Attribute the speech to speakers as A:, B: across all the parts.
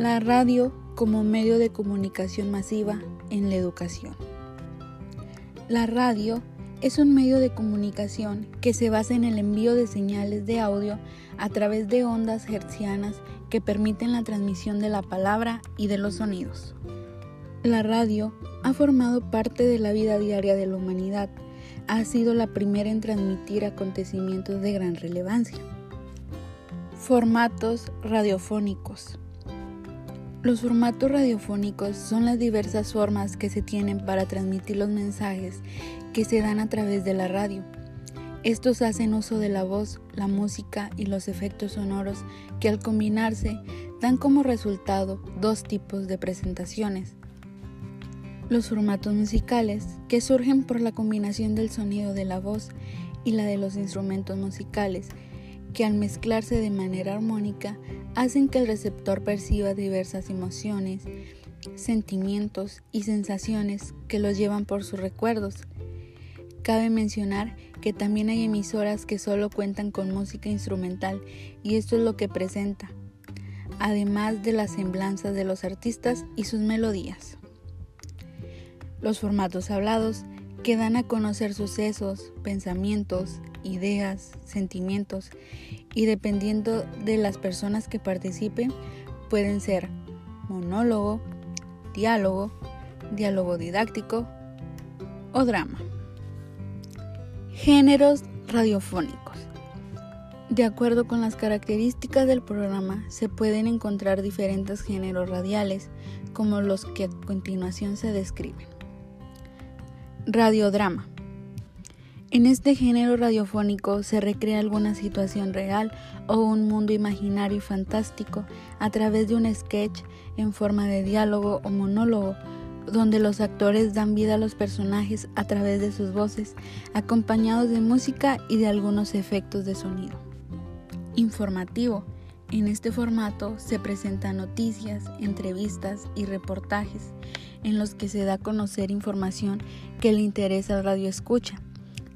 A: La radio como medio de comunicación masiva en la educación. La radio es un medio de comunicación que se basa en el envío de señales de audio a través de ondas hertzianas que permiten la transmisión de la palabra y de los sonidos. La radio ha formado parte de la vida diaria de la humanidad. Ha sido la primera en transmitir acontecimientos de gran relevancia. Formatos radiofónicos. Los formatos radiofónicos son las diversas formas que se tienen para transmitir los mensajes que se dan a través de la radio. Estos hacen uso de la voz, la música y los efectos sonoros que al combinarse dan como resultado dos tipos de presentaciones. Los formatos musicales, que surgen por la combinación del sonido de la voz y la de los instrumentos musicales, que al mezclarse de manera armónica hacen que el receptor perciba diversas emociones, sentimientos y sensaciones que los llevan por sus recuerdos. Cabe mencionar que también hay emisoras que solo cuentan con música instrumental y esto es lo que presenta, además de las semblanzas de los artistas y sus melodías. Los formatos hablados que dan a conocer sucesos, pensamientos, ideas, sentimientos y dependiendo de las personas que participen pueden ser monólogo, diálogo, diálogo didáctico o drama. Géneros radiofónicos. De acuerdo con las características del programa, se pueden encontrar diferentes géneros radiales, como los que a continuación se describen. Radiodrama. En este género radiofónico se recrea alguna situación real o un mundo imaginario y fantástico a través de un sketch en forma de diálogo o monólogo, donde los actores dan vida a los personajes a través de sus voces, acompañados de música y de algunos efectos de sonido. Informativo. En este formato se presentan noticias, entrevistas y reportajes en los que se da a conocer información que le interesa al radio escucha.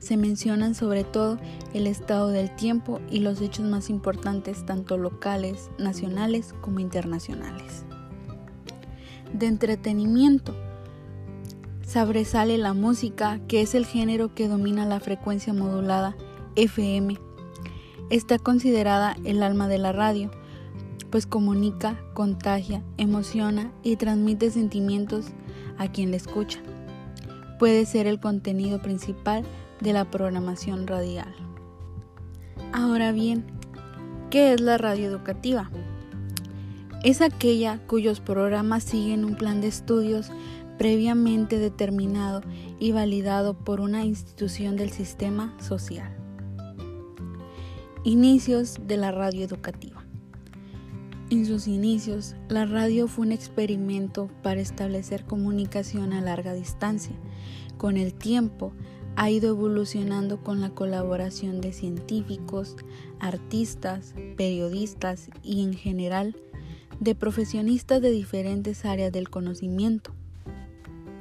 A: Se mencionan sobre todo el estado del tiempo y los hechos más importantes tanto locales, nacionales como internacionales. De entretenimiento. Sobresale la música, que es el género que domina la frecuencia modulada FM. Está considerada el alma de la radio, pues comunica, contagia, emociona y transmite sentimientos a quien la escucha. Puede ser el contenido principal de la programación radial. Ahora bien, ¿qué es la radio educativa? Es aquella cuyos programas siguen un plan de estudios previamente determinado y validado por una institución del sistema social. Inicios de la radio educativa. En sus inicios, la radio fue un experimento para establecer comunicación a larga distancia. Con el tiempo, ha ido evolucionando con la colaboración de científicos, artistas, periodistas y en general de profesionistas de diferentes áreas del conocimiento.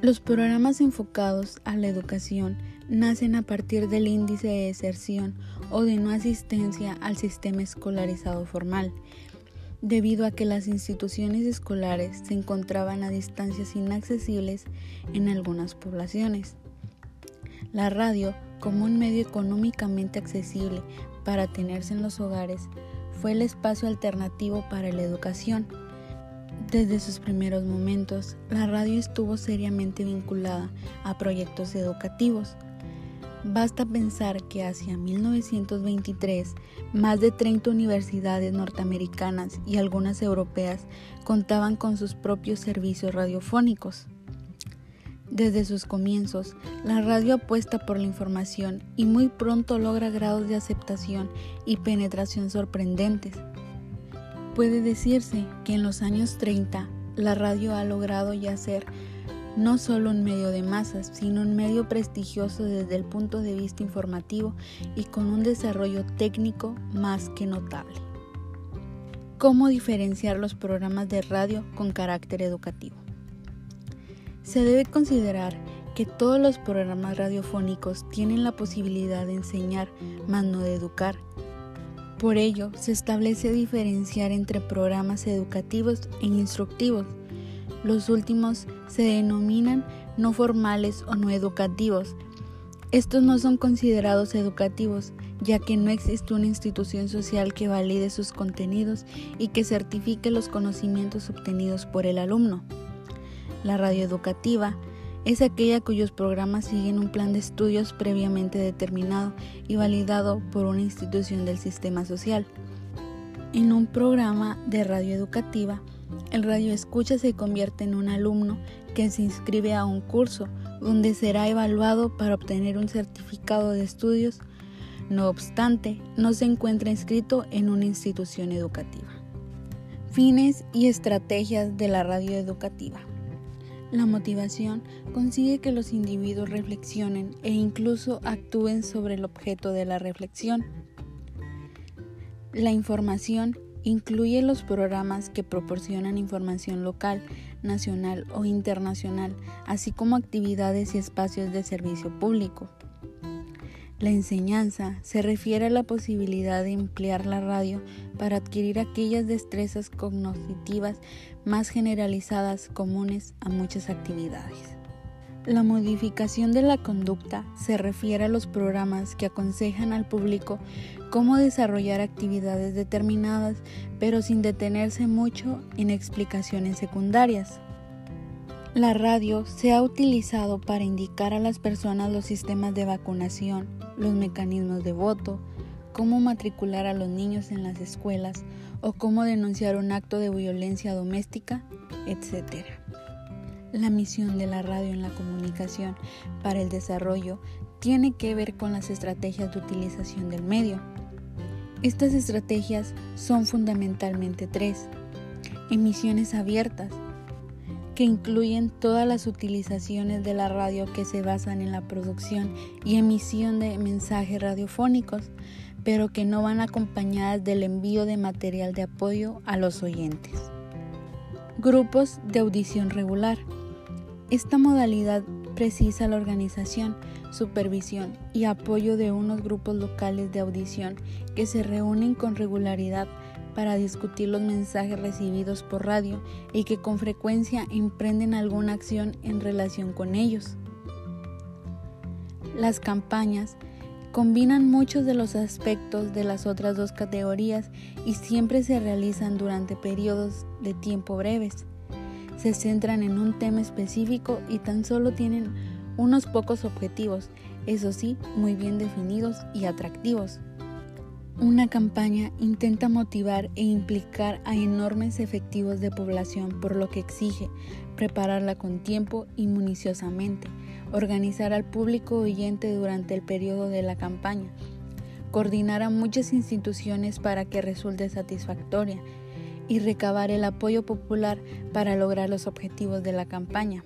A: Los programas enfocados a la educación nacen a partir del índice de deserción o de no asistencia al sistema escolarizado formal debido a que las instituciones escolares se encontraban a distancias inaccesibles en algunas poblaciones. La radio, como un medio económicamente accesible para tenerse en los hogares, fue el espacio alternativo para la educación. Desde sus primeros momentos, la radio estuvo seriamente vinculada a proyectos educativos, Basta pensar que hacia 1923 más de 30 universidades norteamericanas y algunas europeas contaban con sus propios servicios radiofónicos. Desde sus comienzos, la radio apuesta por la información y muy pronto logra grados de aceptación y penetración sorprendentes. Puede decirse que en los años 30 la radio ha logrado ya ser no solo un medio de masas, sino un medio prestigioso desde el punto de vista informativo y con un desarrollo técnico más que notable. ¿Cómo diferenciar los programas de radio con carácter educativo? Se debe considerar que todos los programas radiofónicos tienen la posibilidad de enseñar, más no de educar. Por ello, se establece diferenciar entre programas educativos e instructivos. Los últimos se denominan no formales o no educativos. Estos no son considerados educativos, ya que no existe una institución social que valide sus contenidos y que certifique los conocimientos obtenidos por el alumno. La radio educativa es aquella cuyos programas siguen un plan de estudios previamente determinado y validado por una institución del sistema social. En un programa de radio educativa, el radio escucha se convierte en un alumno que se inscribe a un curso donde será evaluado para obtener un certificado de estudios. No obstante, no se encuentra inscrito en una institución educativa. Fines y estrategias de la radio educativa. La motivación consigue que los individuos reflexionen e incluso actúen sobre el objeto de la reflexión. La información incluye los programas que proporcionan información local, nacional o internacional, así como actividades y espacios de servicio público. La enseñanza se refiere a la posibilidad de emplear la radio para adquirir aquellas destrezas cognitivas más generalizadas comunes a muchas actividades. La modificación de la conducta se refiere a los programas que aconsejan al público cómo desarrollar actividades determinadas, pero sin detenerse mucho en explicaciones secundarias. La radio se ha utilizado para indicar a las personas los sistemas de vacunación, los mecanismos de voto, cómo matricular a los niños en las escuelas o cómo denunciar un acto de violencia doméstica, etc. La misión de la radio en la comunicación para el desarrollo tiene que ver con las estrategias de utilización del medio. Estas estrategias son fundamentalmente tres. Emisiones abiertas, que incluyen todas las utilizaciones de la radio que se basan en la producción y emisión de mensajes radiofónicos, pero que no van acompañadas del envío de material de apoyo a los oyentes. Grupos de audición regular. Esta modalidad precisa la organización, supervisión y apoyo de unos grupos locales de audición que se reúnen con regularidad para discutir los mensajes recibidos por radio y que con frecuencia emprenden alguna acción en relación con ellos. Las campañas combinan muchos de los aspectos de las otras dos categorías y siempre se realizan durante periodos de tiempo breves. Se centran en un tema específico y tan solo tienen unos pocos objetivos, eso sí, muy bien definidos y atractivos. Una campaña intenta motivar e implicar a enormes efectivos de población, por lo que exige prepararla con tiempo y municiosamente, organizar al público oyente durante el periodo de la campaña, coordinar a muchas instituciones para que resulte satisfactoria y recabar el apoyo popular para lograr los objetivos de la campaña.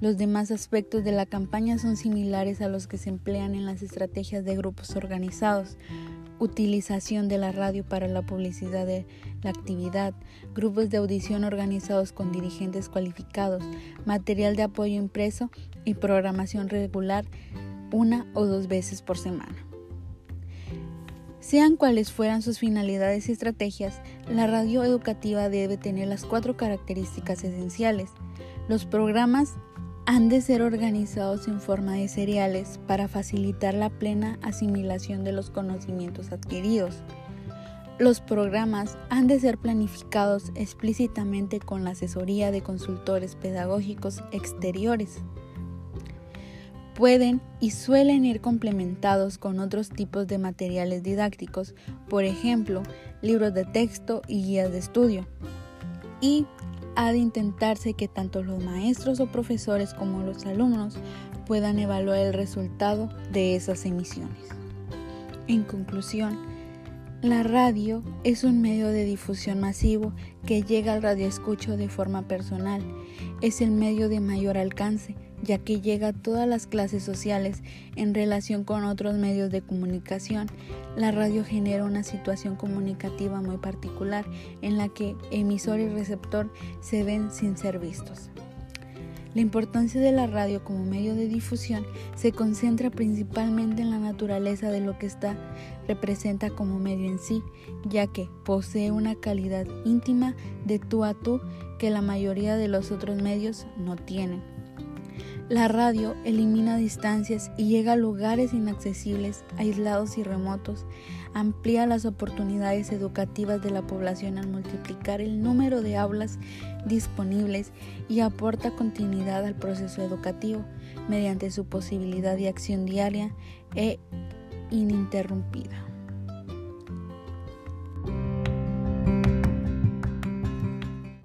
A: Los demás aspectos de la campaña son similares a los que se emplean en las estrategias de grupos organizados, utilización de la radio para la publicidad de la actividad, grupos de audición organizados con dirigentes cualificados, material de apoyo impreso y programación regular una o dos veces por semana. Sean cuales fueran sus finalidades y estrategias, la radio educativa debe tener las cuatro características esenciales. Los programas han de ser organizados en forma de seriales para facilitar la plena asimilación de los conocimientos adquiridos. Los programas han de ser planificados explícitamente con la asesoría de consultores pedagógicos exteriores. Pueden y suelen ir complementados con otros tipos de materiales didácticos, por ejemplo, libros de texto y guías de estudio. Y ha de intentarse que tanto los maestros o profesores como los alumnos puedan evaluar el resultado de esas emisiones. En conclusión, la radio es un medio de difusión masivo que llega al radioescucho de forma personal. Es el medio de mayor alcance ya que llega a todas las clases sociales en relación con otros medios de comunicación. La radio genera una situación comunicativa muy particular en la que emisor y receptor se ven sin ser vistos. La importancia de la radio como medio de difusión se concentra principalmente en la naturaleza de lo que está representa como medio en sí, ya que posee una calidad íntima de tú a tú que la mayoría de los otros medios no tienen. La radio elimina distancias y llega a lugares inaccesibles, aislados y remotos, amplía las oportunidades educativas de la población al multiplicar el número de aulas disponibles y aporta continuidad al proceso educativo mediante su posibilidad de acción diaria e ininterrumpida.